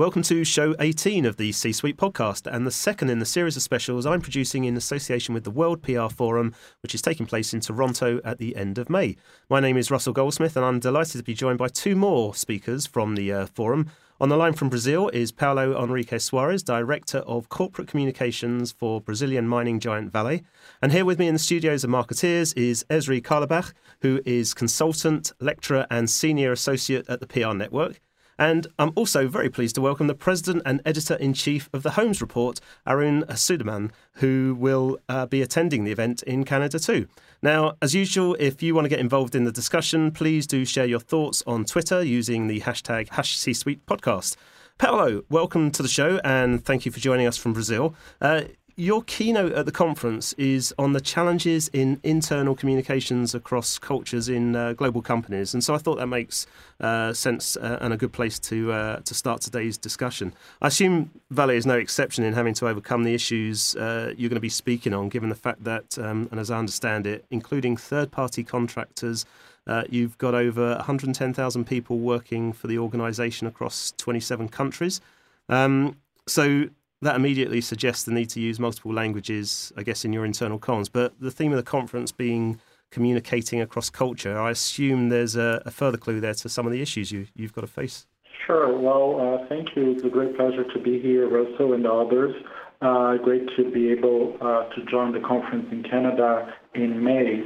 Welcome to show 18 of the C Suite podcast, and the second in the series of specials I'm producing in association with the World PR Forum, which is taking place in Toronto at the end of May. My name is Russell Goldsmith, and I'm delighted to be joined by two more speakers from the uh, forum. On the line from Brazil is Paulo Henrique Soares, Director of Corporate Communications for Brazilian mining giant Vale. And here with me in the studios of markettiers is Ezri Carlebach, who is consultant, lecturer, and senior associate at the PR Network. And I'm also very pleased to welcome the president and editor in chief of the Holmes Report, Arun Sudhaman, who will uh, be attending the event in Canada too. Now, as usual, if you want to get involved in the discussion, please do share your thoughts on Twitter using the hashtag HashCSuitePodcast. Paulo, welcome to the show and thank you for joining us from Brazil. Uh, your keynote at the conference is on the challenges in internal communications across cultures in uh, global companies, and so I thought that makes uh, sense uh, and a good place to uh, to start today's discussion. I assume Vale is no exception in having to overcome the issues uh, you're going to be speaking on, given the fact that, um, and as I understand it, including third-party contractors. Uh, you've got over 110,000 people working for the organisation across 27 countries. Um, so that immediately suggests the need to use multiple languages, I guess, in your internal comms. But the theme of the conference being communicating across culture, I assume there's a, a further clue there to some of the issues you, you've got to face. Sure. Well, uh, thank you. It's a great pleasure to be here, Russell and others. Uh, great to be able uh, to join the conference in Canada in May.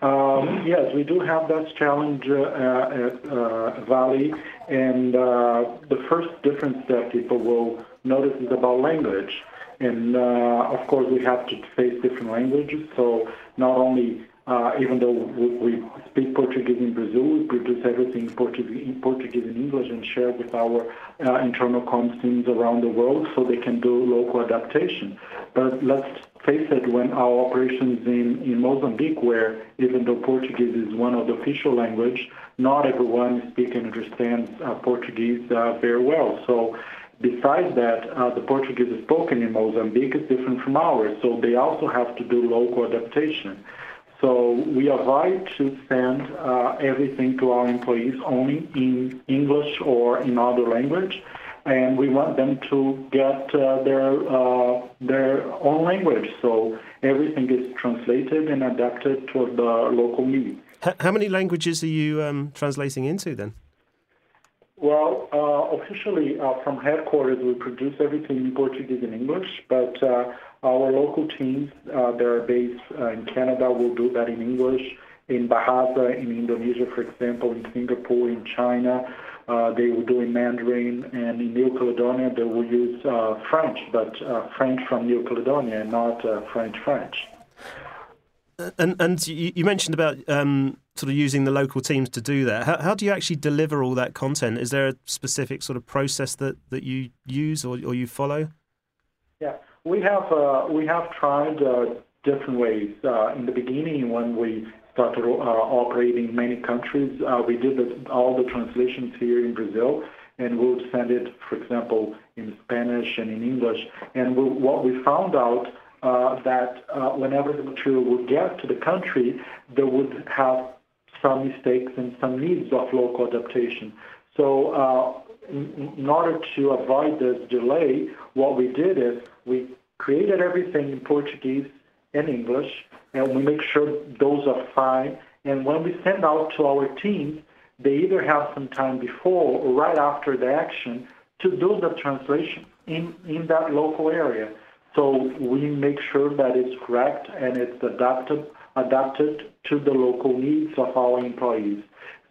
Um, yes, we do have that challenge uh, at uh, Vale, and uh, the first difference that people will notice is about language. And uh, of course, we have to face different languages. So not only, uh, even though we, speak Portuguese in Brazil, we produce everything in Portuguese, in and English and share with our uh, internal comms teams around the world so they can do local adaptation. But let's face it, when our operations in, in Mozambique, where even though Portuguese is one of the official language, not everyone speaks and understands uh, Portuguese uh, very well. So Besides that, uh, the Portuguese spoken in Mozambique is different from ours, so they also have to do local adaptation. So we avoid to send uh, everything to our employees only in English or in other language, and we want them to get uh, their uh, their own language. So everything is translated and adapted to the local needs. How many languages are you um, translating into then? Well, uh, officially uh, from headquarters, we produce everything in Portuguese and English, but uh, our local teams uh, that are based uh, in Canada will do that in English. In Bahasa, in Indonesia, for example, in Singapore, in China, uh, they will do in Mandarin, and in New Caledonia, they will use French, but French from New Caledonia, not French French. And and you mentioned about um, sort of using the local teams to do that. How, how do you actually deliver all that content? Is there a specific sort of process that, that you use or, or you follow? Yeah, we have uh, we have tried uh, different ways. Uh, in the beginning, when we started uh, operating in many countries, uh, we did the, all the translations here in Brazil, and we would send it, for example, in Spanish and in English. And we, what we found out that uh, whenever the material would get to the country, they would have some mistakes and some needs of local adaptation. So uh, in, order to avoid this delay, what we did is we created everything in Portuguese and English, and we make sure those are fine. And when we send out to our teams, they either have some time before or right after the action to do the translation in, in that local area. So we make sure that it's correct and it's adapted adapted to the local needs of our employees.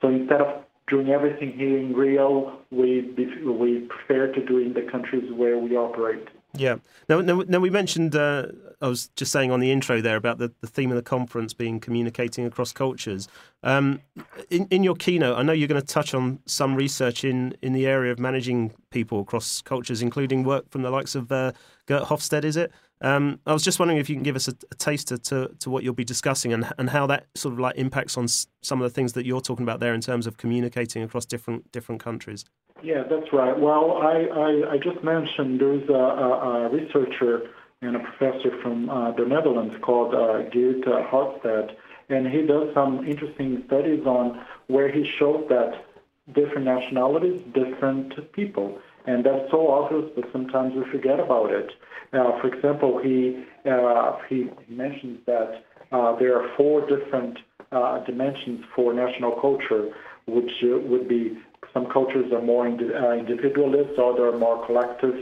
So instead of doing everything here in Rio, we we prefer to do in the countries where we operate. Yeah. Now, now, now we mentioned. Uh, I was just saying on the intro there about the, the theme of the conference being communicating across cultures. Um, in in your keynote, I know you're going to touch on some research in in the area of managing people across cultures, including work from the likes of uh, Geert Hofstede. Is it? Um, I was just wondering if you can give us a, a taster to, to what you'll be discussing and and how that sort of like impacts on s- some of the things that you're talking about there in terms of communicating across different different countries. Yeah, that's right. Well, I, I, I just mentioned there's a, a, a, researcher and a professor from uh, the Netherlands called uh, Geert Hofstede, and he does some interesting studies on where he shows that different nationalities, different people. And that's so obvious, but sometimes we forget about it. Uh, for example, he, uh, he mentions that uh, there are four different uh, dimensions for national culture, which uh, would be some cultures are more uh, individualist, others are more collective.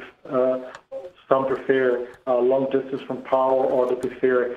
some prefer long distance from power, or they prefer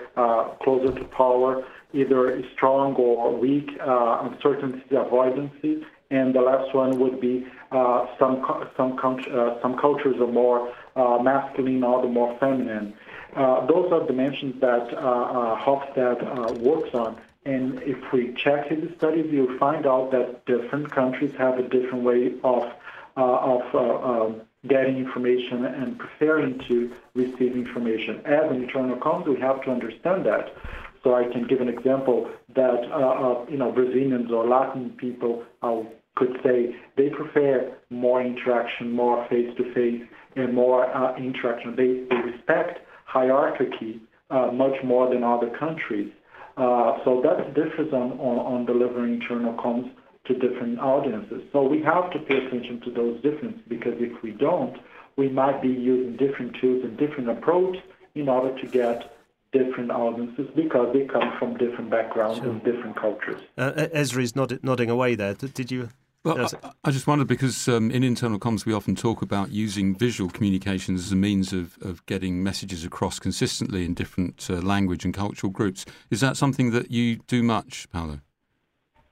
closer to power, either strong or weak, uncertainty, avoidances and the last one would be uh, some some uh, some cultures are more uh, masculine, other more feminine. Uh, those are dimensions that uh, uh, works on. And if we check his studies, you'll find out that different countries have a different way of of um, getting information and preparing to receive information. As an internal comms, we have to understand that. So I can give an example that uh, you know Brazilians or Latin people uh, could say they prefer more interaction, more face-to-face, and more uh, interaction. They, they respect hierarchy uh, much more than other countries. Uh, so that differs on, on, on delivering internal comms to different audiences. So we have to pay attention to those differences because if we don't, we might be using different tools and different approach in order to get different audiences because they come from different backgrounds sure. and different cultures. Uh, Ezri is nod- nodding away there. Did you well, I, I, just wondered because um, in internal comms we often talk about using visual communications as a means of, of getting messages across consistently in different uh, language and cultural groups. Is that something that you do much, Paulo?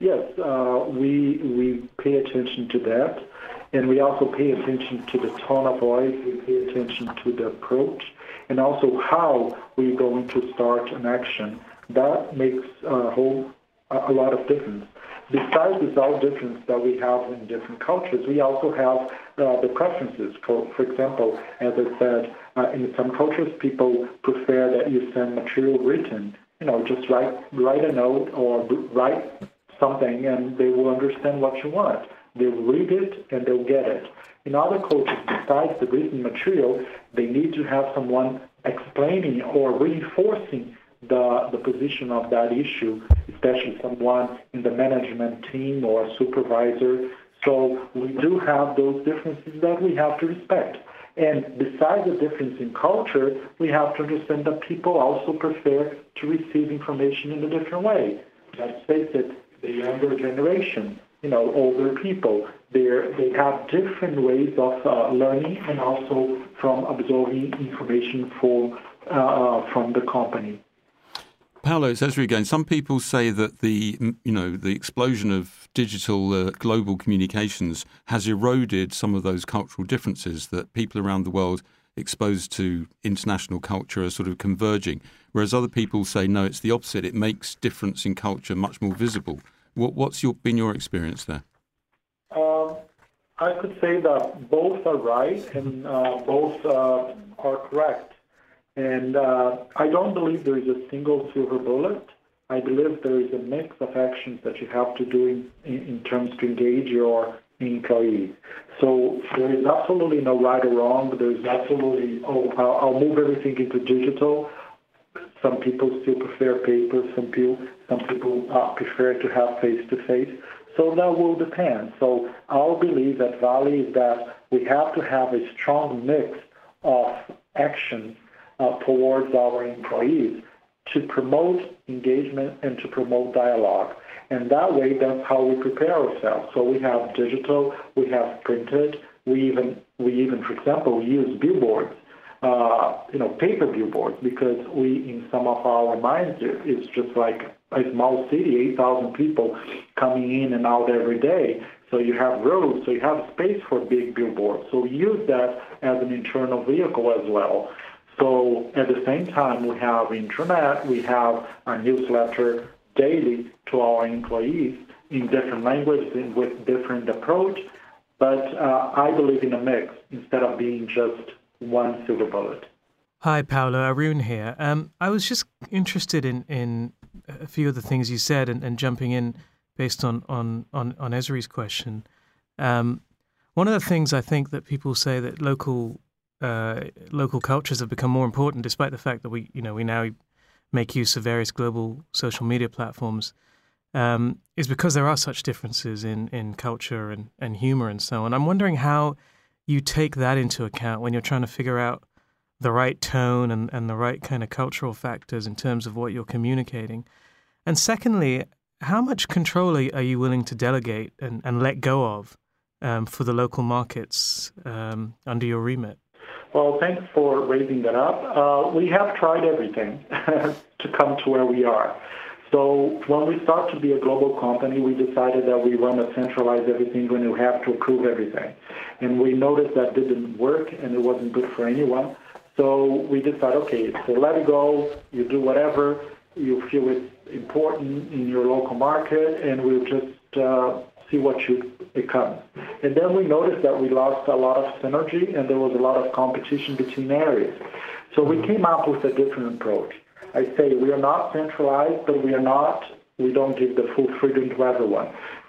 Yes, uh, we we pay attention to that, and we also pay attention to the tone of voice. We pay attention to the approach, and also how we're going to start an action. That makes a whole a lot of difference besides the all difference that we have in different cultures, we also have uh, the preferences. For, for example, as I said, uh, in some cultures, people prefer that you send material written. You know, just write write a note or write something, and they will understand what you want. They'll read it and they'll get it. In other cultures, besides the written material, they need to have someone explaining or reinforcing the, the position of that issue, especially someone in the management team or a supervisor. So we do have those differences that we have to respect. And besides the difference in culture, we have to understand that people also prefer to receive information in a different way. Let's face it, the younger generation, you know, older people, they have different ways of uh, learning and also from absorbing information for, uh, uh from the company. Paulo, it's Ezri again. Some people say that the you know the explosion of digital uh, global communications has eroded some of those cultural differences that people around the world exposed to international culture are sort of converging. Whereas other people say no, it's the opposite. It makes difference in culture much more visible. What, what's your, been your experience there? Um, I could say that both are right and uh, both uh, are correct. And uh, I don't believe there is a single silver bullet. I believe there is a mix of actions that you have to do in, in, in terms to engage your employees. So there is absolutely no right or wrong. There is absolutely, oh, I'll, move everything into digital. Some people still prefer paper. Some people, some people uh, prefer to have face-to-face. So that will depend. So our belief at Vale is that we have to have a strong mix of actions towards our employees to promote engagement and to promote dialogue. And that way, that's how we prepare ourselves. So we have digital, we have printed, we even, we even, for example, use billboards, uh, you know, paper billboards, because we, in some of our minds, it's just like a small city, 8,000 people coming in and out every day. So you have roads, so you have space for big billboards. So we use that as an internal vehicle as well. So at the same time, we have internet, we have a newsletter daily to our employees in different languages and with different approach. But uh, I believe in a mix instead of being just one silver bullet. Hi, Paulo. Arun here. Um, I was just interested in, in a few of the things you said and, and jumping in based on, on, on, on Ezri's question. Um, one of the things I think that people say that local uh, local cultures have become more important, despite the fact that we, you know, we now make use of various global social media platforms, um, is because there are such differences in, in culture and, and humor and so on. I'm wondering how you take that into account when you're trying to figure out the right tone and, and the right kind of cultural factors in terms of what you're communicating? And secondly, how much control are you willing to delegate and, and let go of um, for the local markets um, under your remit? Well, thanks for raising that up. Uh, we have tried everything to come to where we are. So when we start to be a global company, we decided that we want to centralize everything when we have to approve everything. And we noticed that didn't work and it wasn't good for anyone. So we decided, okay, so let it go. You do whatever you feel it's important in your local market, and we'll just uh, see what you become. And then we noticed that we lost a lot of synergy, and there was a lot of competition between areas. So we came up with a different approach. I say we are not centralized, but we are not, we don't give the full freedom to everyone.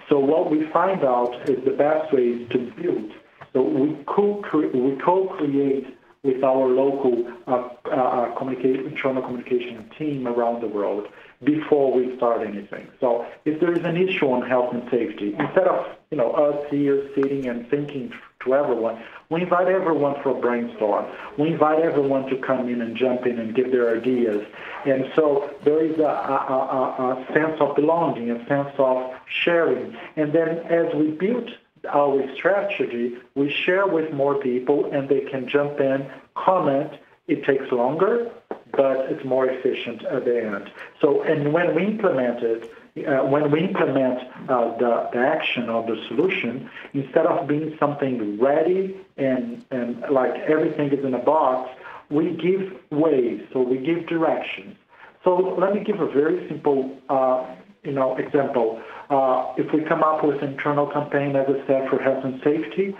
So what we find out is the best way is to build. So we co-create, we co-create with our local uh, uh, communica- internal communication team around the world before we start anything. So if there is an issue on health and safety, instead of you know us here sitting and thinking to everyone, we invite everyone for a brainstorm. We invite everyone to come in and jump in and give their ideas. And so there is a, a, a, a sense of belonging, a sense of sharing. And then as we build our strategy, we share with more people and they can jump in, comment. It takes longer, but it's more efficient at the end. So, and when we implement it, uh, when we implement uh, the, the action or the solution, instead of being something ready and, and like everything is in a box, we give ways, so we give directions. So let me give a very simple, uh, you know, example. Uh, if we come up with internal campaign, as I said, for health and safety,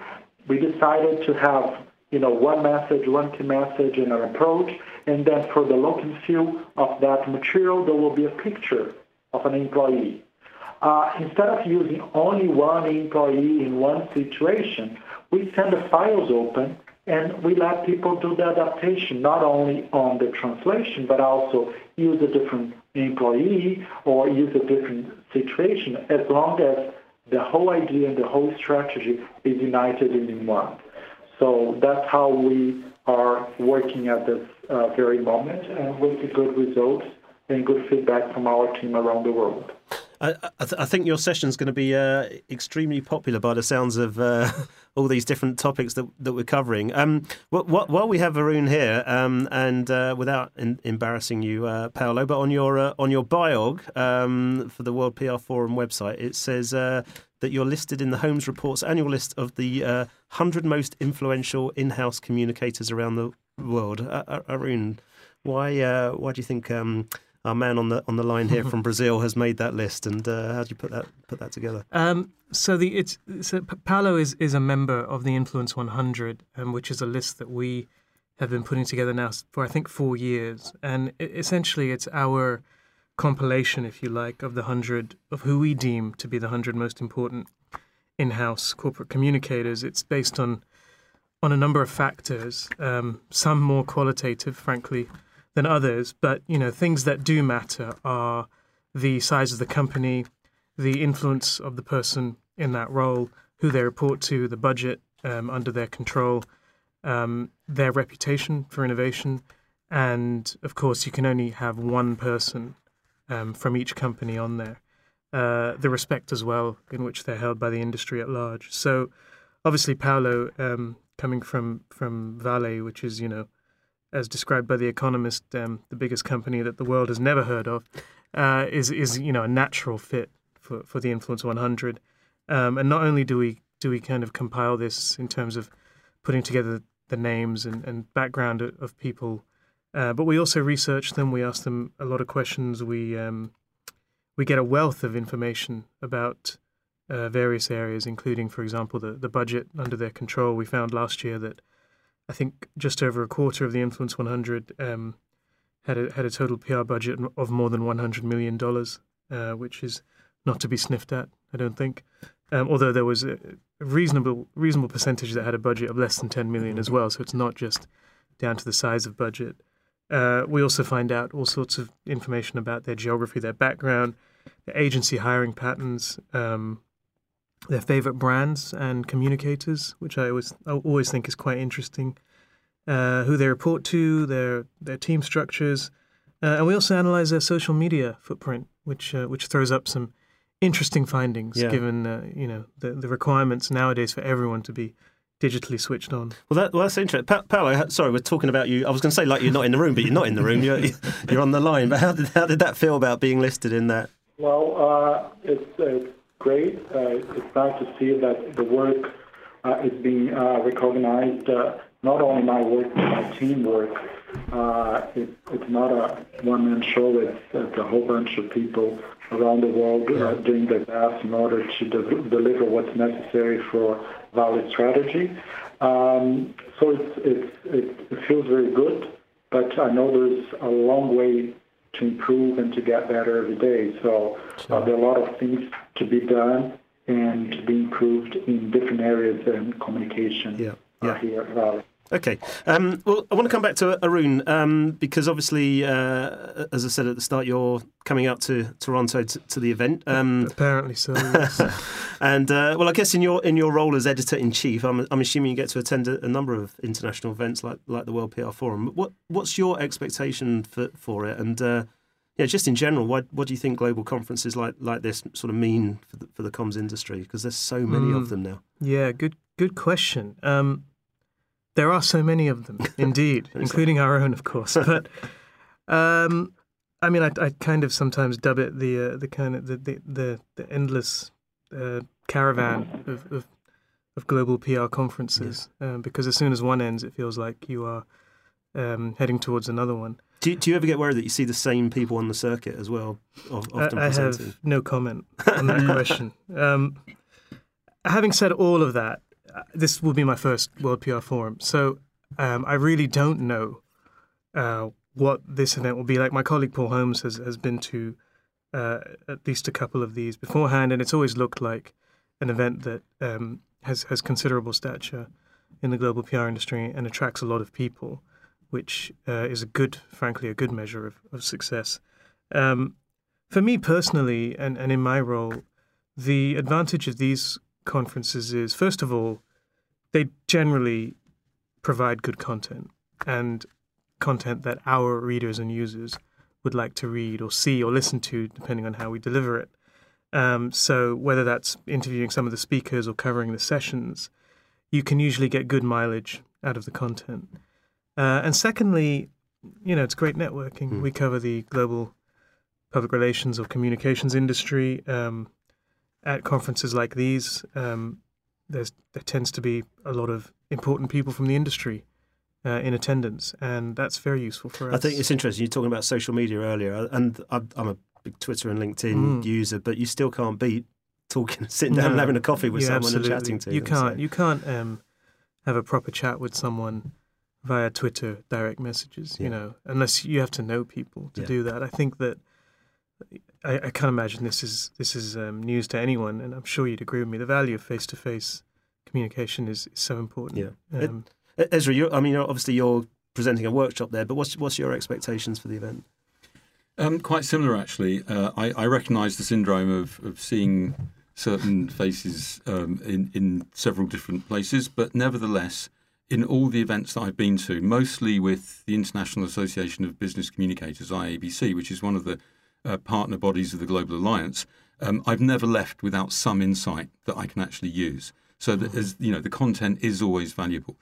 we decided to have you know, one message, one key message and an approach. And then for the look and feel of that material, there will be a picture of an employee. Uh, instead of using only one employee in one situation, we send the files open and we let people do the adaptation, not only on the translation, but also use a different employee or use a different situation, as long as the whole idea and the whole strategy is united in one. So that's how we are working at this uh, very moment with good results and good feedback from our team around the world. I, I, th- I think your session is going to be uh, extremely popular by the sounds of uh, all these different topics that, that we're covering. Um, while we have Arun here, um, and uh, without in, embarrassing you, uh, Paulo, but on your uh, on your biog um, for the World PR Forum website, it says that you're listed in the Holmes Report's annual list of the 100 most influential in-house communicators around the world. Arun, why why do you think? Um, our man on the on the line here from Brazil has made that list, and uh, how do you put that put that together? Um, so the it's so Paulo is is a member of the Influence 100, um, which is a list that we have been putting together now for I think four years, and essentially it's our compilation, if you like, of the hundred of who we deem to be the hundred most important in-house corporate communicators. It's based on on a number of factors, um, some more qualitative, frankly than others. But you know, things that do matter are the size of the company, the influence of the person in that role, who they report to, the budget um, under their control, um, their reputation for innovation, and of course, you can only have one person um, from each company on there. Uh, the respect as well in which they're held by the industry at large. So, obviously, Paulo, um, coming from from Vale, which is you know as described by the Economist, um, the biggest company that the world has never heard of, uh, is is you know a natural fit for, for the Influence 100. Um, and not only do we do we kind of compile this in terms of putting together the names and, and background of people, uh, but we also research them. We ask them a lot of questions. We um, we get a wealth of information about uh, various areas, including, for example, the, the budget under their control. We found last year that I think just over a quarter of the Influence 100 um, had a had a total PR budget of more than 100 million dollars, uh, which is not to be sniffed at. I don't think. Um, although there was a reasonable reasonable percentage that had a budget of less than 10 million as well, so it's not just down to the size of budget. Uh, we also find out all sorts of information about their geography, their background, their agency hiring patterns, um, their favorite brands and communicators, which I always I always think is quite interesting. Uh, who they report to, their their team structures, uh, and we also analyze their social media footprint, which uh, which throws up some interesting findings, Yeah. given uh, you know the, the requirements nowadays for everyone to be digitally switched on. Well, that, well that's interesting. Pa- Paulo, sorry, we're talking about you. I was going to say like you're not in the room, but you're not in the room. You're you're on the line. But how did how did that feel about being listed in that? Well, uh, it's, it's great. Uh, it's nice to see that the work uh, is being uh, recognized. Uh, not only my work, but my teamwork. Uh, it, it's not a one-man show. It's, it's a whole bunch of people around the world uh, doing their best in order to de- deliver what's necessary for valid strategy. Um, so it's, it's, it, it feels very good, but I know there's a long way to improve and to get better every day. So uh, there are a lot of things to be done and to be improved in different areas in communication Yeah, uh, yeah. here at Vale. Okay. Um, well, I want to come back to Arun um, because obviously, uh, as I said at the start, you're coming out to Toronto to, to the event. Um, Apparently so. yes. and uh, well, I guess in your in your role as editor in chief, I'm, I'm assuming you get to attend a, a number of international events like like the World PR Forum. What what's your expectation for for it? And uh, yeah, just in general, what what do you think global conferences like like this sort of mean for the, for the comms industry? Because there's so many of Mm. them now. Yeah, good good question. Um, there are so many of them, indeed, including our own, of course. But um, I mean, I, I kind of sometimes dub it the uh, the kind of the the the, the endless uh, caravan of, of of global PR conferences, um, because as soon as one ends, it feels like you are um, heading towards another one. Do you, do you ever get worried that you see the same people on the circuit as well, often I, I have no comment on that question. Um, having said all of that, this will be my first World PR Forum, so um, I really don't know uh, what this event will be like. My colleague Paul Holmes has, has been to uh, at least a couple of these beforehand, and it's always looked like an event that um, has has considerable stature in the global PR industry and attracts a lot of people, which uh, is a good, frankly, a good measure of, of success. Um, for me personally, and, and in my role, the advantage of these conferences is, first of all, they generally provide good content and content that our readers and users would like to read or see or listen to, depending on how we deliver it. Um, so, whether that's interviewing some of the speakers or covering the sessions, you can usually get good mileage out of the content. Uh, and secondly, you know, it's great networking. We cover the global public relations or communications industry um, at conferences like these. Um, there's there tends to be a lot of important people from the industry uh, in attendance, and that's very useful for us. I think it's interesting. You're talking about social media earlier, and I'm, a big Twitter and LinkedIn Mm. user, but you still can't beat talking, sitting down and having a coffee with someone absolutely- and chatting to you them. can't so- you can't um, have a proper chat with someone via Twitter direct messages. Yeah. You know, unless you have to know people to Yeah. do that. I think that I, I can't imagine this is this is um, news to anyone, and I'm sure you'd agree with me. The value of face to face communication is, is so important. Yeah. Um, E- Ezri, you're, I mean, you're- obviously you're presenting a workshop there, but what's what's your expectations for the event? Um, quite similar, actually. Uh, I, I recognise the syndrome of, of seeing certain faces um, in, in several different places, but nevertheless, in all the events that I've been to, mostly with the International Association of Business Communicators, IABC, which is one of the uh, partner bodies of the Global Alliance, um, I've never left without some insight that I can actually use. So that as you know, the content is always valuable.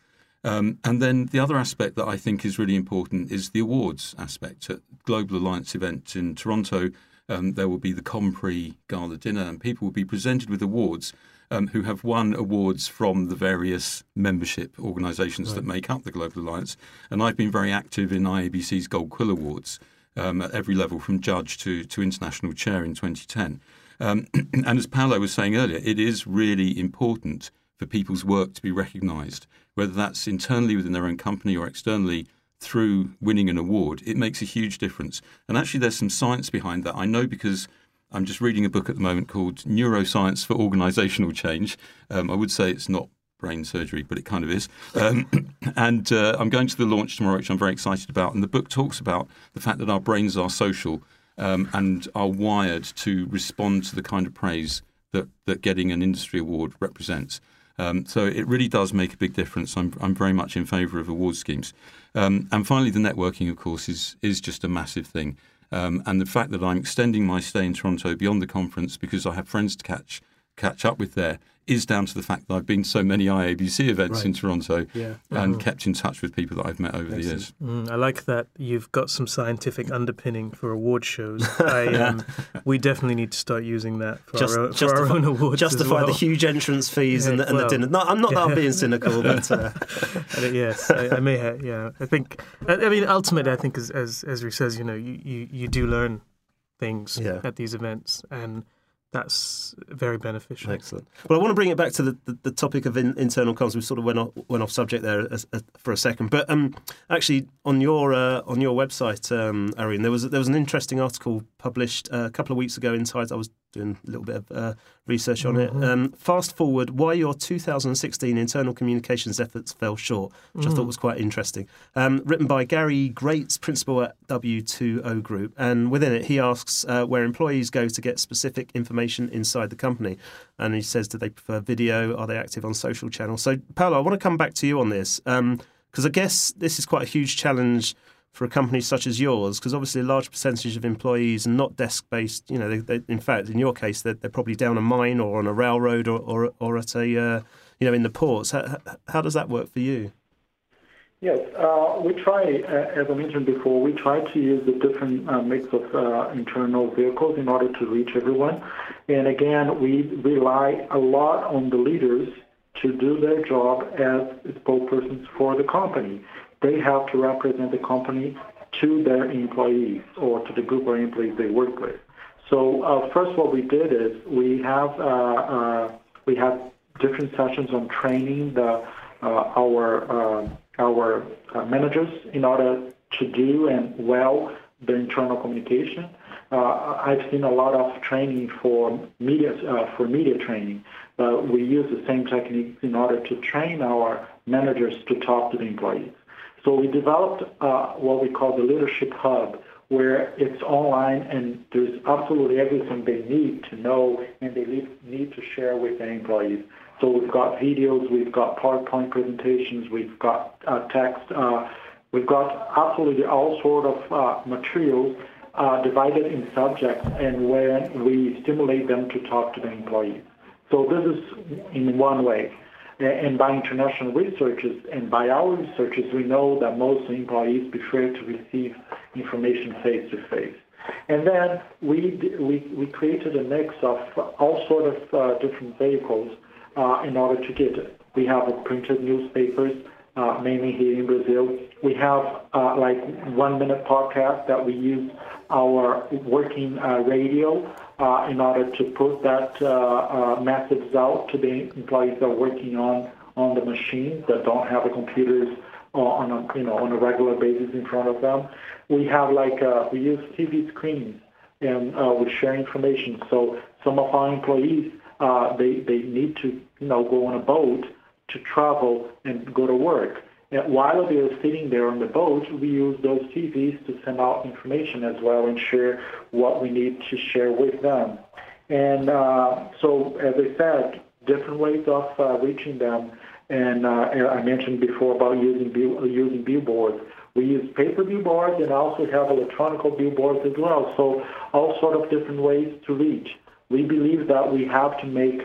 Um, and then the other aspect that I think is really important is the awards aspect. At Global Alliance event in Toronto, um, there will be the Compre Gala dinner, and people will be presented with awards um, who have won awards from the various membership organisations that make up the Global Alliance. And I've been very active in IABC's Gold Quill Awards um, at every level, from judge to, to international chair in 2010. Um, and as Paulo was saying earlier, it is really important for people's work to be recognised, whether that's internally within their own company or externally through winning an award. It makes a huge difference. And actually, there's some science behind that. I know because I'm just reading a book at the moment called Neuroscience for Organisational Change. Um, I would say it's not brain surgery, but it kind of is. Um, and uh, I'm going to the launch tomorrow, which I'm very excited about. And the book talks about the fact that our brains are social um, and are wired to respond to the kind of praise that, that getting an industry award represents. Um, so it really does make a big difference. I'm, I'm very much in favour of award schemes. Um, and finally, the networking, of course, is is just a massive thing. Um, and the fact that I'm extending my stay in Toronto beyond the conference because I have friends to catch catch up with there is down to the fact that I've been to so many IABC events Right. in Toronto Yeah. and Mhm. kept in touch with people that I've met over the years. Mm, I like that you've got some scientific underpinning for award shows. I, um, we definitely need to start using that for Just- our, own, for our own awards. as Justify the huge entrance fees and, the, and the dinner. No, I'm not that I'm being cynical, but uh, Uh, yes, I, I may have. Yeah, I think. I, I mean, ultimately, I think as as Ezri says, you know, you, you, you do learn things Yeah. at these events, and that's very beneficial. Excellent. Well, I want to bring it back to the, the, the topic of in, internal comms. We sort of went off, went off subject there as, as, for a second, but um, actually on your uh, on your website, um, Arun, there was there was an interesting article published uh, a couple of weeks ago inside. I was doing a little bit of uh, research on it. Um, fast forward, why your 2016 internal communications efforts fell short, which I thought was quite interesting. Um, written by Gary Grates, principal at W2O Group, and within it he asks uh, where employees go to get specific information inside the company, and he says, do they prefer video? Are they active on social channels? So, Paolo, I want to come back to you on this because I guess this is quite a huge challenge for a company such as yours, because obviously a large percentage of employees are not desk-based. You know, they, they, in fact, in your case, they're, they're probably down a mine or on a railroad or or, or at a uh, you know in the ports. How, how does that work for you? Yes, uh, we try, uh, as I mentioned before, we try to use a different uh, mix of uh, internal vehicles in order to reach everyone. And again, we rely a lot on the leaders to do their job as spokespersons for the company. They have to represent the company to their employees or to the group of employees they work with. So uh, first, what we did is we have uh, uh, we have different sessions on training the uh, our uh, our uh, managers in order to do and well the internal communication. I've seen a lot of training for media for media training. Uh, we use the same techniques in order to train our managers to talk to the employees. So we developed uh, what we call the leadership hub, where it's online and there's absolutely everything they need to know and they need to share with their employees. So we've got videos, we've got PowerPoint presentations, we've got uh, text, uh, we've got absolutely all sort of uh, materials uh, divided in subjects and where we stimulate them to talk to the employees. So this is in one way. And by international researchers and by our researchers, we know that most employees prefer to receive information face to face. And then we, we, we created a mix of all sort of uh, different vehicles uh, in order to get it. We have printed newspapers, uh, mainly here in Brazil. We have uh, like one minute podcast that we use our working uh, radio uh, in order to put that uh, uh, message out to the employees that are working on on the machines that don't have the computers uh, on a you know on a regular basis in front of them. We have like uh, we use TV screens and uh, we share information. So some of our employees uh, they they need to you know go on a boat to travel and go to work. And while they are sitting there on the boat, we use those TVs to send out information as well and share what we need to share with them. And uh, so, as I said, different ways of uh, reaching them. And uh, I mentioned before about using using billboards. We use paper billboards and also have electronic billboards as well. So all sort of different ways to reach. We believe that we have to make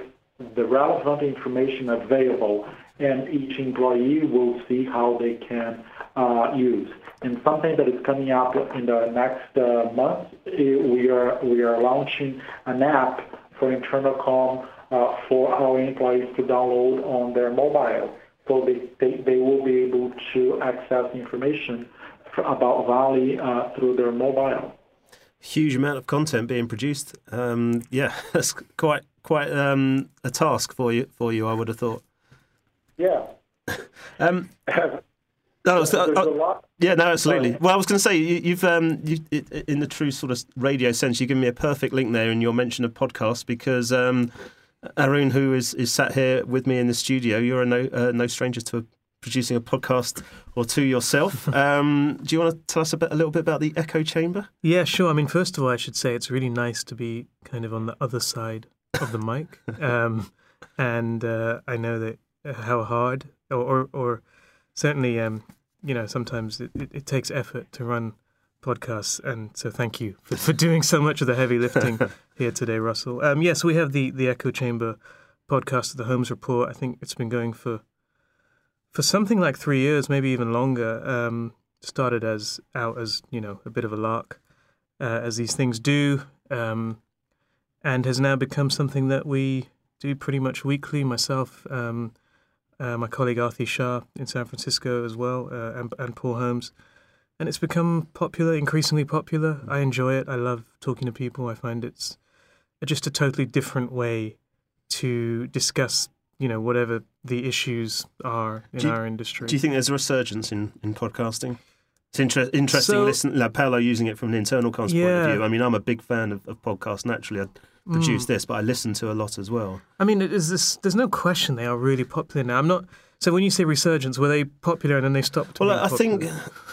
the relevant information available, and each employee will see how they can uh, use. And something that is coming up in the next uh, month, eh, we are we are launching an app for internal com uh, for our employees to download on their mobile, so they, they, they will be able to access information for, about Vale uh, through their mobile. Huge amount of content being produced. Um, yeah, that's quite quite um, a task for you. For you, I would have thought. Yeah. Um, no, so, There's uh. Yeah, no, absolutely. Well, I was going to say you, you've, um, you, it- in the true sort of radio sense, you give me a perfect link there in your mention of podcasts because um, Arun, who is, is sat here with me in the studio, you're a no, uh, no stranger to producing a podcast or two yourself. Um, do you want to tell us a, bit, a little bit about the Echo Chamber? Yeah, sure. I mean, first of all, I should say it's really nice to be kind of on the other side of the mic, um, and uh, I know that how hard, or or, or certainly, um, you know, sometimes it, it, it, takes effort to run podcasts, and so thank you for, for doing so much of the heavy lifting here today, Russell. Um, yes, we have the the Echo Chamber podcast, of the Holmes Report. I think it's been going for for something like three years, maybe even longer. Um, started as out as you know a bit of a lark, uh, as these things do, um, and has now become something that we do pretty much weekly. Myself, um, uh, my colleague Aarti Shah in San Francisco as well, uh, and, and Paul Holmes. And it's become popular, increasingly popular. I enjoy it. I love talking to people. I find it's just a totally different way to discuss you know whatever the issues are in you, our industry. Do you think there's a resurgence in, in podcasting? It's inter- interesting so, listen, like Paulo using it from an internal comms yeah. point of view. I mean, I'm a big fan of, of podcasts naturally. I produce mm. this, but I listen to a lot as well. I mean, this, there's no question they are really popular now. I'm not. So when you say resurgence, were they popular and then they stopped? Well, I popular? think.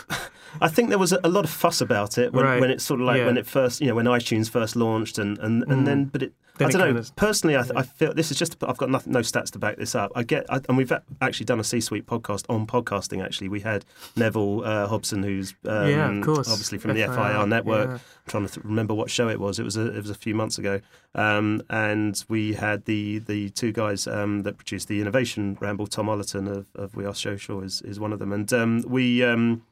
I think there was a, lot of fuss about it when, right. when it sort of like yeah. when it first, you know, when iTunes first launched, and and, and mm. then, but it then I don't know. Of, Personally, I, I, feel this is just. I've got nothing, no stats to back this up. I get, I, and we've actually done a C-suite podcast on podcasting. Actually, we had Neville uh, Hobson, who's um, yeah, of course. obviously from the FIR network. Yeah. I'm trying to th- remember what show it was. It was a, it was a few months ago, um, and we had the the two guys um, that produced the innovation ramble. Tom Ollerton of, of We Are Social is is one of them, and um, we um,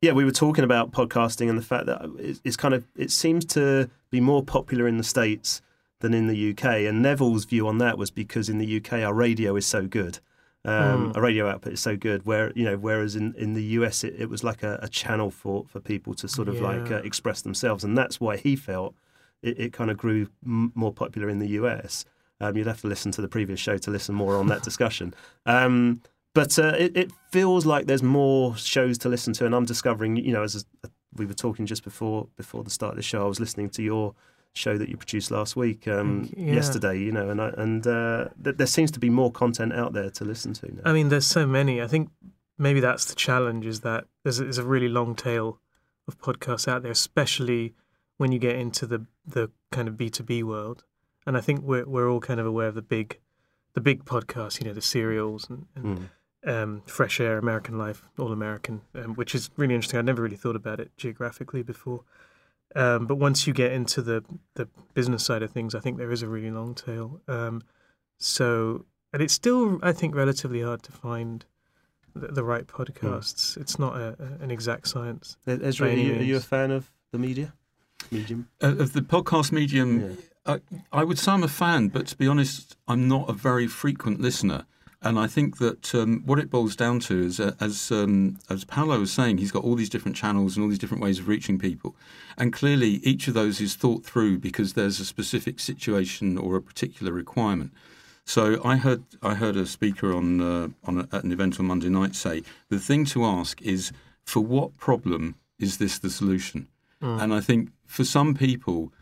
yeah, we were talking about podcasting and the fact that it's kind of it seems to be more popular in the states than in the UK. And Neville's view on that was because in the UK our radio is so good. Um, mm. Our radio output is so good. Where you know, whereas in, in the US it, it was like a, a, channel for, for people to sort of yeah. like uh, express themselves, and that's why he felt it, it kind of grew m- more popular in the US. Um, you'd have to listen to the previous show to listen more on that discussion. Um, but uh, it, it, feels like there's more shows to listen to, and I'm discovering. You know, as a, we were talking just before before the start of the show, I was listening to your show that you produced last week, um, yeah. yesterday, you know, and I, and uh, th- there seems to be more content out there to listen to. Now. I mean, there's so many. I think maybe that's the challenge: is that there's, there's a really long tail of podcasts out there, especially when you get into the the kind of B two B world. And I think we're we're all kind of aware of the big the big podcasts, you know, the serials and. and mm. Um, Fresh Air, American Life, All American, um, which is really interesting. I'd never really thought about it geographically before. Um, but once you get into the the business side of things, I think there is a really long tail. Um, so, and it's still, I think, relatively hard to find the, the right podcasts. Mm. It's not a, a, an exact science. Ezri, are you, are you, a fan of the media medium? Uh, of the podcast medium, yeah. I, I would say I'm a fan, but to be honest, I'm not a very frequent listener. And I think that um, what it boils down to is, uh, as um, as Paulo was saying, he's got all these different channels and all these different ways of reaching people, and clearly each of those is thought through because there's a specific situation or a particular requirement. So I heard I heard a speaker on uh, on a, at an event on Monday night say the thing to ask is for what problem is this the solution? Mm. And I think for some people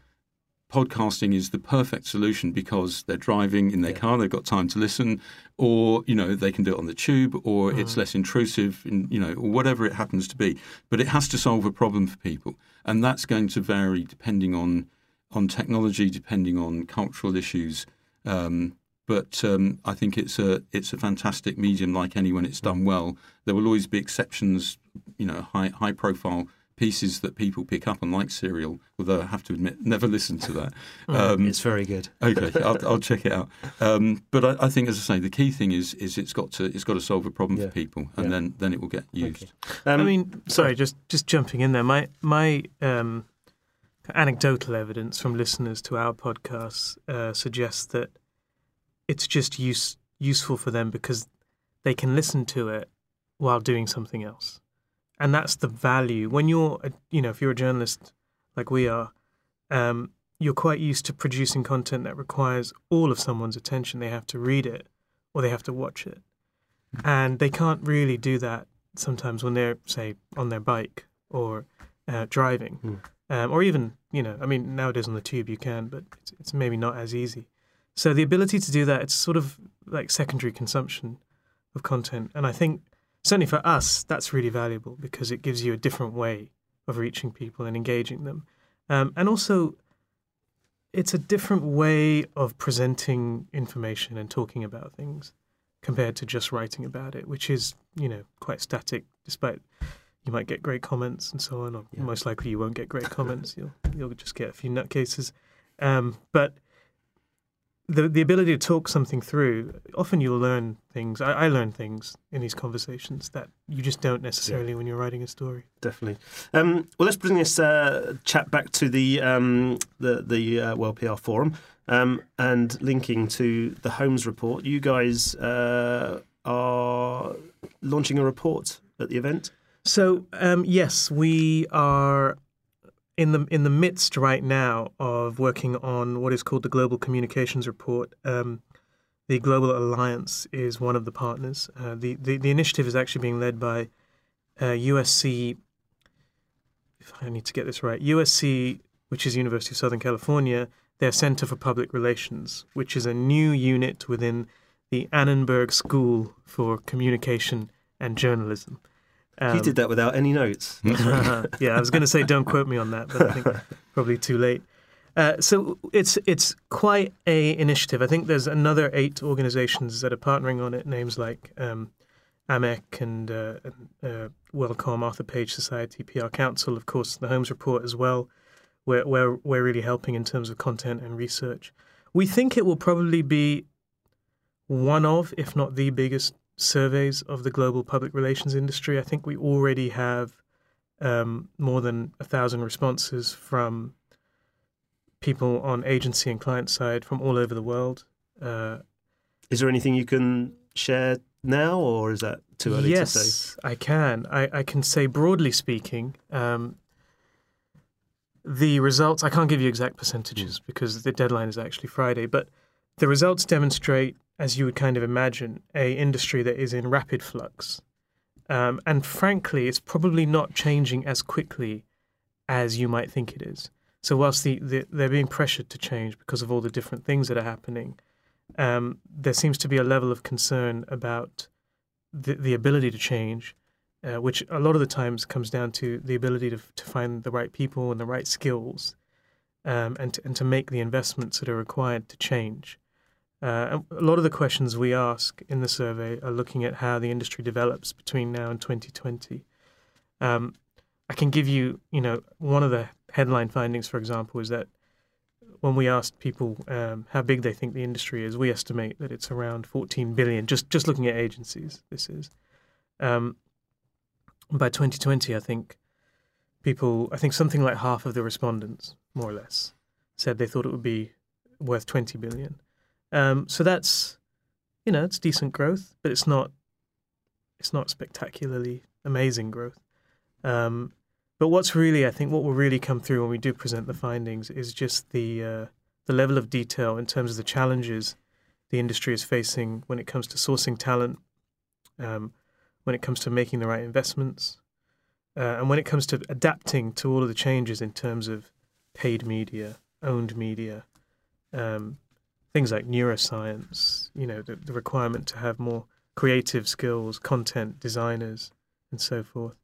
podcasting is the perfect solution because they're driving in their yeah. car, they've got time to listen, or you know they can do it on the tube, or mm. it's less intrusive, in, you know, or whatever it happens to be. But it has to solve a problem for people, and that's going to vary depending on on technology, depending on cultural issues. Um, but um, I think it's a it's a fantastic medium, like any when it's done well. There will always be exceptions, you know, high high profile pieces that people pick up on, like Serial, although I have to admit, never listened to that. Um, it's very good. okay, I'll, I'll, check it out. Um, but I, I, think, as I say, the key thing is is it's got to it's got to solve a problem yeah. for people, and yeah. then then it will get used. Um, I mean, sorry, just just jumping in there. My my um, anecdotal evidence from listeners to our podcasts uh, suggests that it's just use useful for them because they can listen to it while doing something else and that's the value. When you're you know if you're a journalist like we are um, you're quite used to producing content that requires all of someone's attention. They have to read it or they have to watch it. And they can't really do that sometimes when they're say on their bike or uh, driving. Mm. um, or even you know i mean nowadays on the tube you can but it's, it's maybe not as easy. So the ability to do that it's sort of like secondary consumption of content. And i think certainly for us, that's really valuable because it gives you a different way of reaching people and engaging them. Um, and also, it's a different way of presenting information and talking about things compared to just writing about it, which is you know quite static. Despite you might get great comments and so on, or Yeah. most likely you won't get great comments. You'll you'll just get a few nutcases. Um, but the the ability to talk something through, often you'll learn things. I, I learn things in these conversations that you just don't necessarily when you're writing a story. definitely. Um, well, let's bring this uh, chat back to the um, the the uh, World PR Forum um, and linking to the Holmes report. You guys uh, are launching a report at the event. So um, yes, we are in the in the midst right now of working on what is called the Global Communications Report. Um, the Global Alliance is one of the partners. Uh, the, the the initiative is actually being led by uh, USC. If I need to get this right, USC, which is University of Southern California, their Center for Public Relations, which is a new unit within the Annenberg School for Communication and Journalism. He Um, did that without any notes. yeah, I was going to say don't quote me on that, but I think probably too late. Uh, so it's it's quite a initiative. I think there's another eight organizations that are partnering on it. Names like um, AMEC and uh, uh, Wellcome, Arthur Page Society, PR Council, of course, the Holmes Report as well. Where where we're really helping in terms of content and research. We think it will probably be one of, if not the biggest surveys of the global public relations industry. I think we already have um, more than a thousand responses from people on agency and client side from all over the world. Uh, Is there anything you can share now, or is that too early yes, to say? Yes, I can. I, I can say broadly speaking, um, the results. I can't give you exact percentages because the deadline is actually Friday, but the results demonstrate, as you would kind of imagine, a industry that is in rapid flux, um, and frankly, it's probably not changing as quickly as you might think it is. So whilst the, the, they're being pressured to change because of all the different things that are happening, um, there seems to be a level of concern about the, the ability to change, uh, which a lot of the times comes down to the ability to, to find the right people and the right skills, um, and to, and to make the investments that are required to change. Uh, a lot of the questions we ask in the survey are looking at how the industry develops between now and 2020. Um, I can give you, you know, one of the headline findings, for example, is that when we asked people um, how big they think the industry is, we estimate that it's around 14 billion. Just just looking at agencies, this is. Um, by 2020, I think people, I think something like half of the respondents, more or less, said they thought it would be worth 20 billion. Um, so that's, you know, it's decent growth, but it's not, it's not spectacularly amazing growth. Um, but what's really, I think, what will really come through when we do present the findings is just the uh, the level of detail in terms of the challenges the industry is facing when it comes to sourcing talent, um, when it comes to making the right investments, uh, and when it comes to adapting to all of the changes in terms of paid media, owned media, um, things like neuroscience. You know, the, the requirement to have more creative skills, content designers, and so forth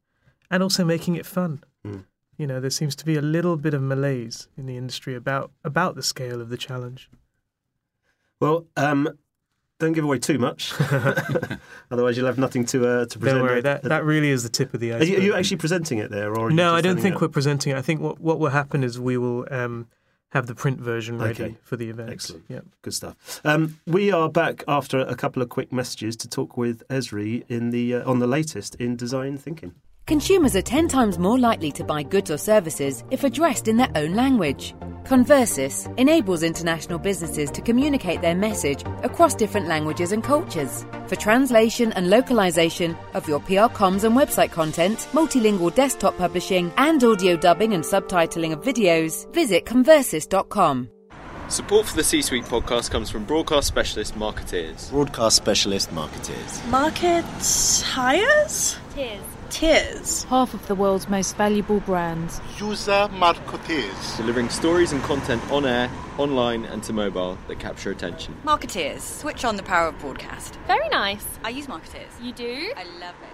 and also making it fun. Mm. You know, there seems to be a little bit of malaise in the industry about about the scale of the challenge. Well, um, don't give away too much, otherwise you'll have nothing to uh, to present. Don't worry, that, that really is the tip of the Are iceberg. you, are you actually presenting it there, or no, I don't think out? we're presenting it. I think what what will happen is we will um, have the print version ready Okay. for the event. Excellent. Yeah. Good stuff. Um, we are back after a couple of quick messages to talk with Ezri in the uh, on the latest in design thinking. Consumers are 10 times more likely to buy goods or services if addressed in their own language. Conversis enables international businesses to communicate their message across different languages and cultures. For translation and localization of your PR comms and website content, multilingual desktop publishing, and audio dubbing and subtitling of videos, visit conversis.com. Support for the C Suite podcast comes from broadcast specialist markettiers. Broadcast specialist markettiers. Market hires? Tears. Tiers. Half of the world's most valuable brands. User markettiers. Delivering stories and content on air, online, and to mobile that capture attention. Markettiers, switch on the power of broadcast. Very nice. I use Markettiers. You do? I love it.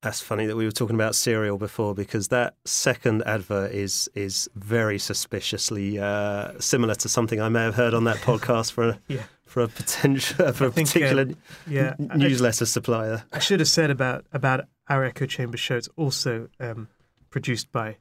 That's funny that we were talking about cereal before because that second advert is is very suspiciously uh, similar to something I may have heard on that podcast for a, Yeah. for a potential for a think, particular um, yeah, n- I- newsletter supplier. I should have said about about our echo chamber show. It's also um, produced by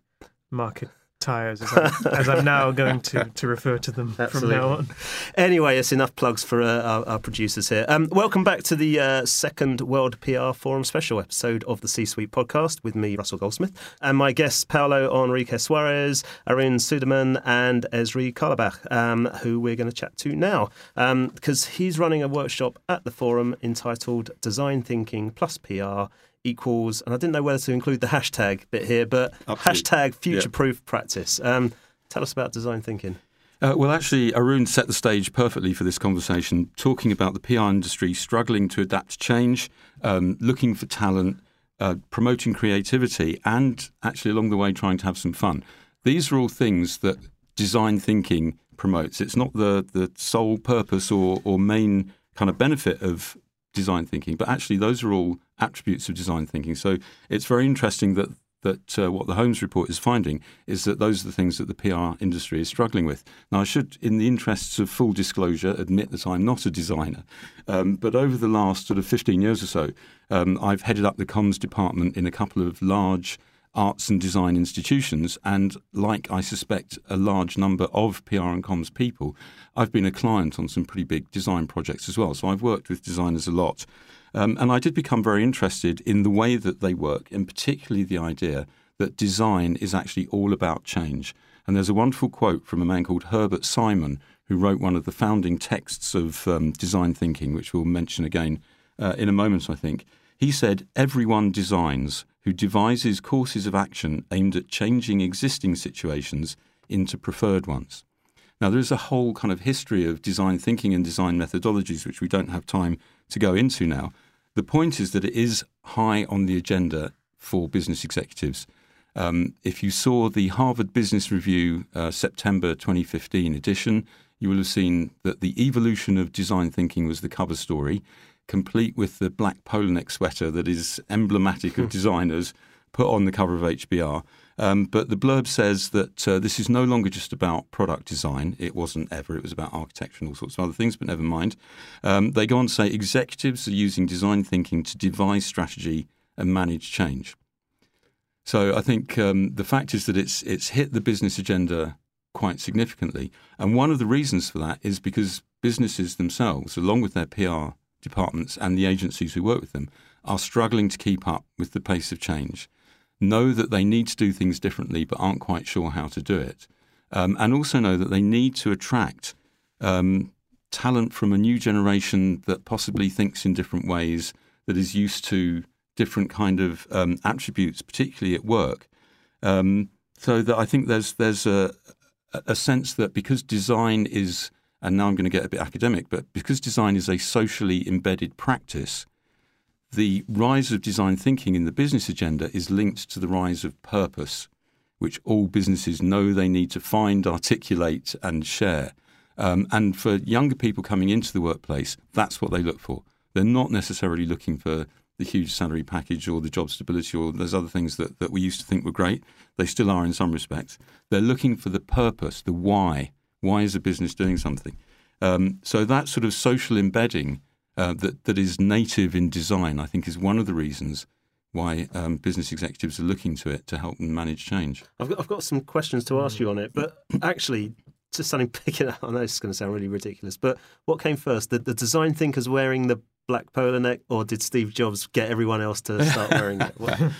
Market Tires, as I'm, as I'm now going to, to refer to them from now on. Anyway, it's enough plugs for uh, our, our producers here. Um, welcome back to the uh, second World PR Forum special episode of the C Suite podcast with me, Russell Goldsmith, and my guests Paulo Henrique Soares, Arun Sudhaman, and Ezri Carlebach, um, who we're going to chat to now because he's running a workshop at the forum entitled Design Thinking Plus PR equals, and I didn't know whether to include the hashtag bit here, but Absolutely. hashtag future proof practice. Um, tell us about design thinking. Uh, well, actually, Arun set the stage perfectly for this conversation, talking about the PR industry struggling to adapt to change, um, looking for talent, uh, promoting creativity, and actually along the way trying to have some fun. These are all things that design thinking promotes. It's not the, the sole purpose or, or main kind of benefit of design thinking, but actually those are all attributes of design thinking. So it's very interesting that that uh, what the Holmes report is finding is that those are the things that the PR industry is struggling with. Now, I should, in the interests of full disclosure, admit that I'm not a designer. Um, but over the last sort of 15 years or so, um, I've headed up the comms department in a couple of large arts and design institutions. And like I suspect a large number of PR and comms people, I've been a client on some pretty big design projects as well. So I've worked with designers a lot. Um, and I did become very interested in the way that they work, and particularly the idea that design is actually all about change. And there's a wonderful quote from a man called Herbert Simon, who wrote one of the founding texts of um, design thinking, which we'll mention again uh, in a moment, I think. He said, Everyone designs who devises courses of action aimed at changing existing situations into preferred ones. Now, there is a whole kind of history of design thinking and design methodologies, which we don't have time to go into now. The point is that it is high on the agenda for business executives. Um, if you saw the Harvard Business Review uh, September 2015 edition, you will have seen that the evolution of design thinking was the cover story, complete with the black polo neck sweater that is emblematic of designers put on the cover of HBR. Um, but the blurb says that uh, this is no longer just about product design. It wasn't ever. It was about architecture and all sorts of other things, but never mind. Um, they go on to say executives are using design thinking to devise strategy and manage change. So I think um, the fact is that it's it's hit the business agenda quite significantly, and one of the reasons for that is because businesses themselves, along with their PR departments and the agencies who work with them, are struggling to keep up with the pace of change know that they need to do things differently but aren't quite sure how to do it, um, and also know that they need to attract um, talent from a new generation that possibly thinks in different ways, that is used to different kind of um, attributes, particularly at work. Um, so that I think there's there's a a sense that because design is, and now I'm going to get a bit academic, but because design is a socially embedded practice, the rise of design thinking in the business agenda is linked to the rise of purpose, which all businesses know they need to find, articulate, and share. Um, and for younger people coming into the workplace, that's what they look for. They're not necessarily looking for the huge salary package or the job stability or those other things that, that we used to think were great. They still are in some respects. They're looking for the purpose, the why. Why is a business doing something? Um, so that sort of social embedding uh, that that is native in design, I think, is one of the reasons why um, business executives are looking to it to help them manage change. I've got, I've got some questions to ask you on it, but actually, just something picking up. I know this is going to sound really ridiculous, but what came first? The, the design thinkers wearing the black polo neck, or did Steve Jobs get everyone else to start wearing it?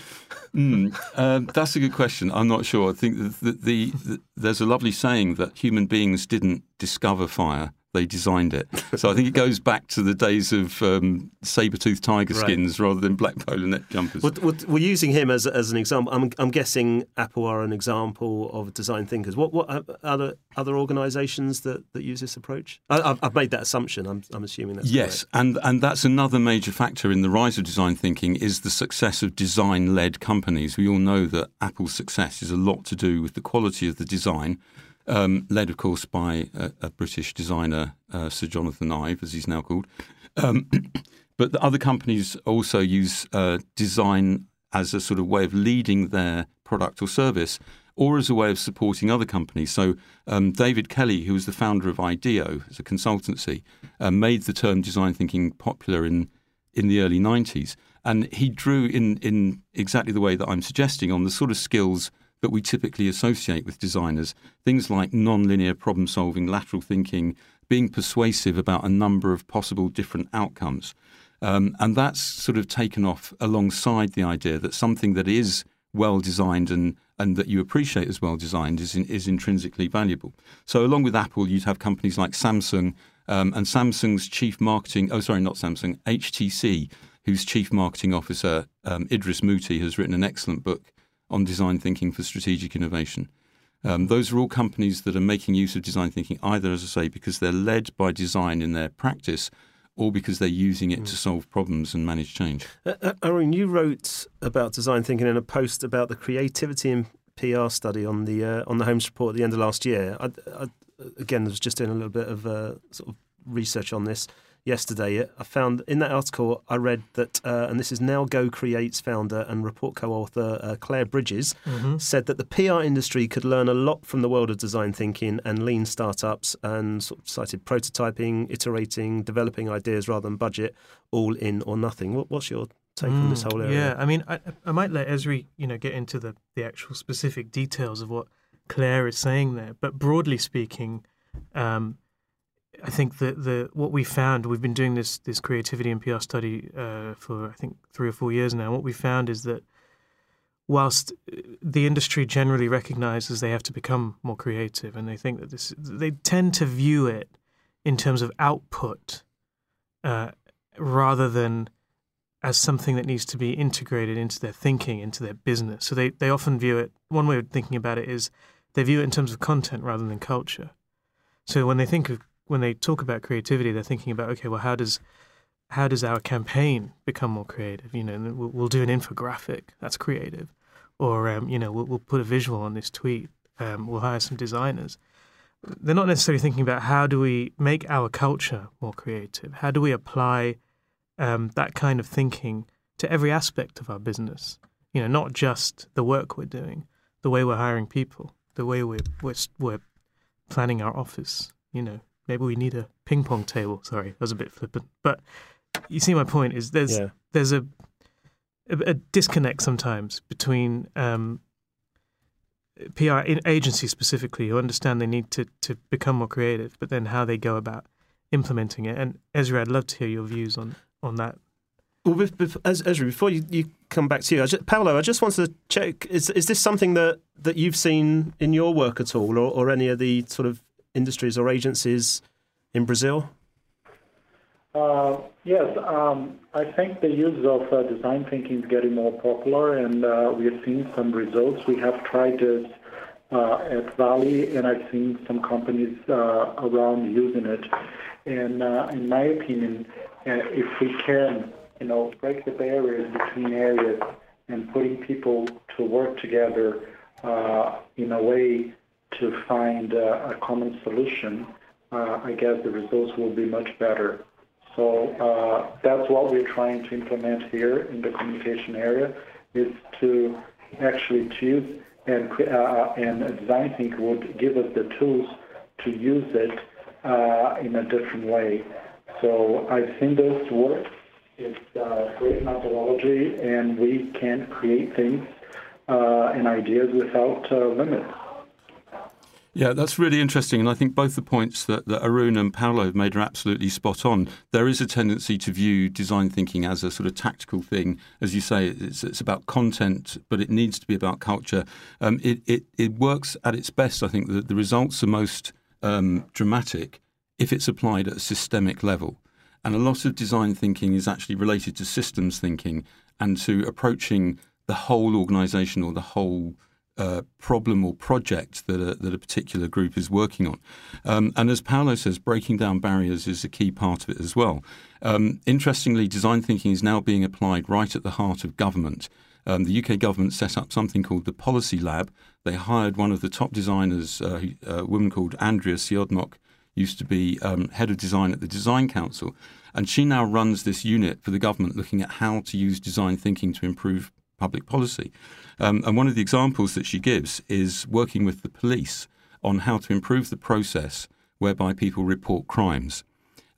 Mm, um, that's a good question. I'm not sure. I think the, the, the, there's a lovely saying that human beings didn't discover fire; they designed it. So I think it goes back to the days of um, saber-toothed tiger Right. skins rather than black polo neck jumpers. We're, we're- we're using him as, as an example. I'm, I'm guessing Apple are an example of design thinkers. What what uh, other other organisations that, that use this approach? I, I've, I've made that assumption. I'm, I'm assuming that's Yes, and and that's another major factor in the rise of design thinking is the success of design-led companies. We all know that Apple's success is a lot to do with the quality of the design, um, led of course by a, a British designer, uh, Sir Jonathan Ive, as he's now called. Um, but the other companies also use uh, design as a sort of way of leading their product or service or as a way of supporting other companies. So, um, David Kelley, who was the founder of IDEO as a consultancy, uh, made the term design thinking popular in, in the early 90s. And he drew in, in exactly the way that I'm suggesting on the sort of skills that we typically associate with designers things like non linear problem solving, lateral thinking, being persuasive about a number of possible different outcomes. Um, and that's sort of taken off alongside the idea that something that is well designed and, and that you appreciate as well designed is, in, is intrinsically valuable. So, along with Apple, you'd have companies like Samsung um, and Samsung's chief marketing, oh, sorry, not Samsung, HTC, whose chief marketing officer, um, Idris Mootee, has written an excellent book on design thinking for strategic innovation. Um, those are all companies that are making use of design thinking, either, as I say, because they're led by design in their practice or because they're using it mm. to solve problems and manage change. Uh, uh, you wrote about design thinking in a post about the creativity and PR study on the uh, on the Holmes report at the end of last year. I, I, again, I was just doing a little bit of uh, sort of research on this yesterday. I found in that article I read that, uh, and this is Now Go Create's founder and report co-author uh, Claire Bridges mm-hmm. said that the PR industry could learn a lot from the world of design thinking and lean startups, and sort of cited prototyping, iterating, developing ideas rather than budget, all in or nothing. What, what's your take mm, on this mm, whole area? Yeah, I mean, I, I might let Esri, you know, get into the the actual specific details of what Claire is saying there, but broadly speaking. Um, I think that the what we found we've been doing this this creativity and PR study uh, for I think three or four years now. What we found is that whilst uh, the industry generally recognizes they have to become more creative, and they think that this they tend to view it in terms of output uh, rather than as something that needs to be integrated into their thinking, into their business. So they, they often view it. One way of thinking about it is they view it in terms of content rather than culture. So when they think of when they talk about creativity, they're thinking about okay, well, how does how does our campaign become more creative? You know, we'll, we'll do an infographic that's creative, or um, you know, we'll, we'll, put a visual on this tweet. Um, we'll hire some designers. They're not necessarily thinking about how do we make our culture more creative. How do we apply um, that kind of thinking to every aspect of our business? You know, not just the work we're doing, the way we're hiring people, the way we're we're, we're planning our office. You know, maybe we need a ping pong table. Sorry, that was a bit flippant, but you see my point is there's yeah. there's a, a, a disconnect sometimes between um, PR agencies specifically who understand they need to to become more creative, but then how they go about implementing it. And Ezri, I'd love to hear your views on on that. Well, Ezri, before you, you come back to you, I just, Paulo, I just wanted to check: is is this something that, that you've seen in your work at all, or, or any of the sort of industries or agencies in Brazil? Uh, yes, um, I think the use of uh, design thinking is getting more popular, and uh, we have seen some results. We have tried this uh, at Vale, and I've seen some companies uh, around using it. And uh, in my opinion, if we can, you know, break the barriers between areas and putting people to work together in a way to find uh, a common solution, uh, I guess the results will be much better. So uh, that's what we're trying to implement here in the communication area, is to actually choose and and design think would give us the tools to use it in a different way. So I've seen this work. It's a great methodology, and we can create things and ideas without limits. Yeah, that's really interesting. And I think both the points that, that Arun and Paulo have made are absolutely spot on. There is a tendency to view design thinking as a sort of tactical thing. As you say, it's, it's about content, but it needs to be about culture. Um, it, it, it works at its best. I think that the results are most um, dramatic if it's applied at a systemic level. And a lot of design thinking is actually related to systems thinking and to approaching the whole organization or the whole uh, problem or project that a, that a particular group is working on. Um, and as Paulo says, breaking down barriers is a key part of it as well. Um, interestingly, design thinking is now being applied right at the heart of government. Um, the UK government set up something called the Policy Lab. They hired one of the top designers, uh, a woman called Andrea Siodmak, used to be um, head of design at the Design Council. And she now runs this unit for the government looking at how to use design thinking to improve public policy. Um, and one of the examples that she gives is working with the police on how to improve the process whereby people report crimes.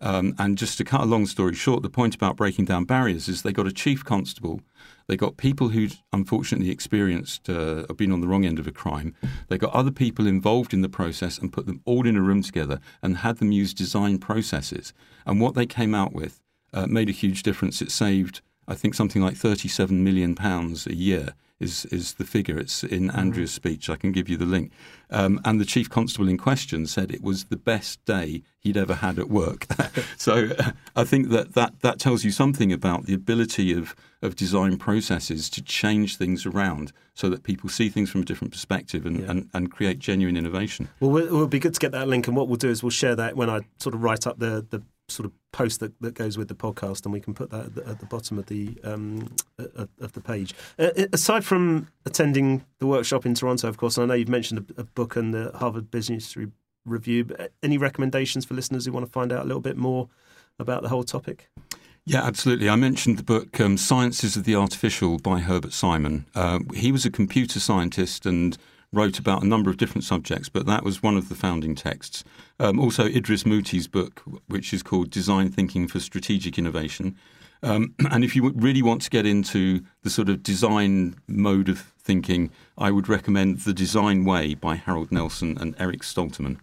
Um, and just to cut a long story short, the point about breaking down barriers is they got a chief constable, they got people who'd unfortunately experienced uh, been on the wrong end of a crime, they got other people involved in the process and put them all in a room together and had them use design processes. And what they came out with uh, made a huge difference. It saved, I think, something like £37 million a year is is the figure. It's in mm-hmm. Andrea's speech. I can give you the link. Um, and the chief constable in question said it was the best day he'd ever had at work. so uh, I think that, that that tells you something about the ability of of design processes to change things around so that people see things from a different perspective and, yeah. and, and, create genuine innovation. Well, it will be good to get that link, and what we'll do is we'll share that when I sort of write up the, the sort of post that, that goes with the podcast, and we can put that at the, at the bottom of the um, of, of, the page. Uh, aside from attending the workshop in Toronto, of course, I know you've mentioned a, a book and the Harvard Business Re- Review. But any recommendations for listeners who want to find out a little bit more about the whole topic? Yeah, absolutely. I mentioned the book um, Sciences of the Artificial by Herbert Simon. Uh, he was a computer scientist and wrote about a number of different subjects, but that was one of the founding texts. Um, also, Idris Mootee's book, which is called Design Thinking for Strategic Innovation. Um, and if you really want to get into the sort of design mode of thinking, I would recommend The Design Way by Harold Nelson and Erik Stolterman.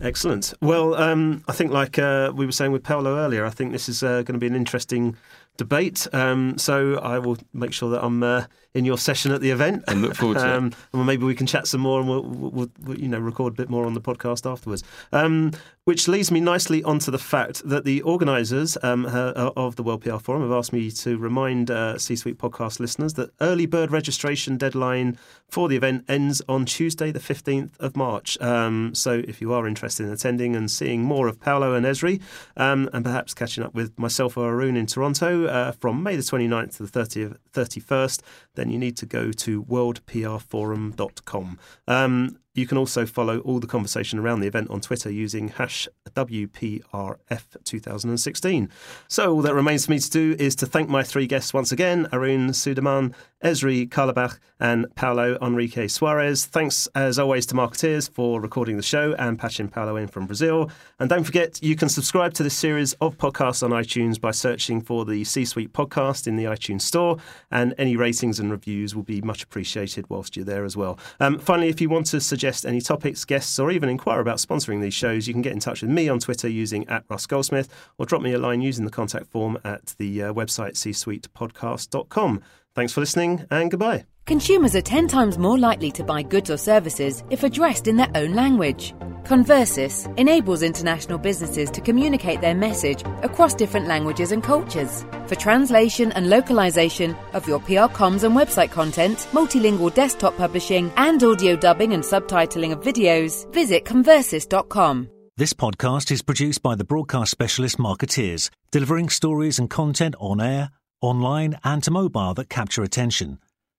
Excellent. Well, um, I think, like uh, we were saying with Paulo earlier, I think this is uh, going to be an interesting debate. Um, so I will make sure that I'm uh, in your session at the event. And look forward to um, it. And maybe we can chat some more and we'll, we'll, we'll, you know record a bit more on the podcast afterwards. Um, which leads me nicely onto the fact that the organisers um, uh, of the World PR Forum have asked me to remind uh, C-Suite podcast listeners that early bird registration deadline for the event ends on Tuesday, the 15th of March. Um, so if you are interested in attending and seeing more of Paulo and Ezri, um, and perhaps catching up with myself or Arun in Toronto uh, from May the 29th to the 30th, 31st, then you need to go to worldprforum.com. Um, you can also follow all the conversation around the event on Twitter using hash WPRF2016. So all that remains for me to do is to thank my three guests once again, Arun Sudhaman, Ezri Carlebach, and Paulo Henrique Soares. Thanks as always to Markettiers for recording the show and patching Paulo in from Brazil. And don't forget, you can subscribe to this series of podcasts on iTunes by searching for the C Suite podcast in the iTunes store. And any ratings and reviews will be much appreciated whilst you're there as well. Um, finally, if you want to suggest any topics, guests, or even inquire about sponsoring these shows, you can get in touch with me on Twitter using at Russ Goldsmith or drop me a line using the contact form at the uh, website csuitepodcast.com. Thanks for listening and goodbye. Consumers are 10 times more likely to buy goods or services if addressed in their own language. Conversis enables international businesses to communicate their message across different languages and cultures. For translation and localization of your PR comms and website content, multilingual desktop publishing, and audio dubbing and subtitling of videos, visit conversis.com. This podcast is produced by the broadcast specialist Markettiers, delivering stories and content on air, online, and to mobile that capture attention.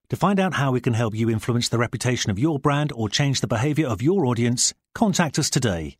To find out how we can help you influence the reputation of your brand or change the behavior of your audience, contact us today.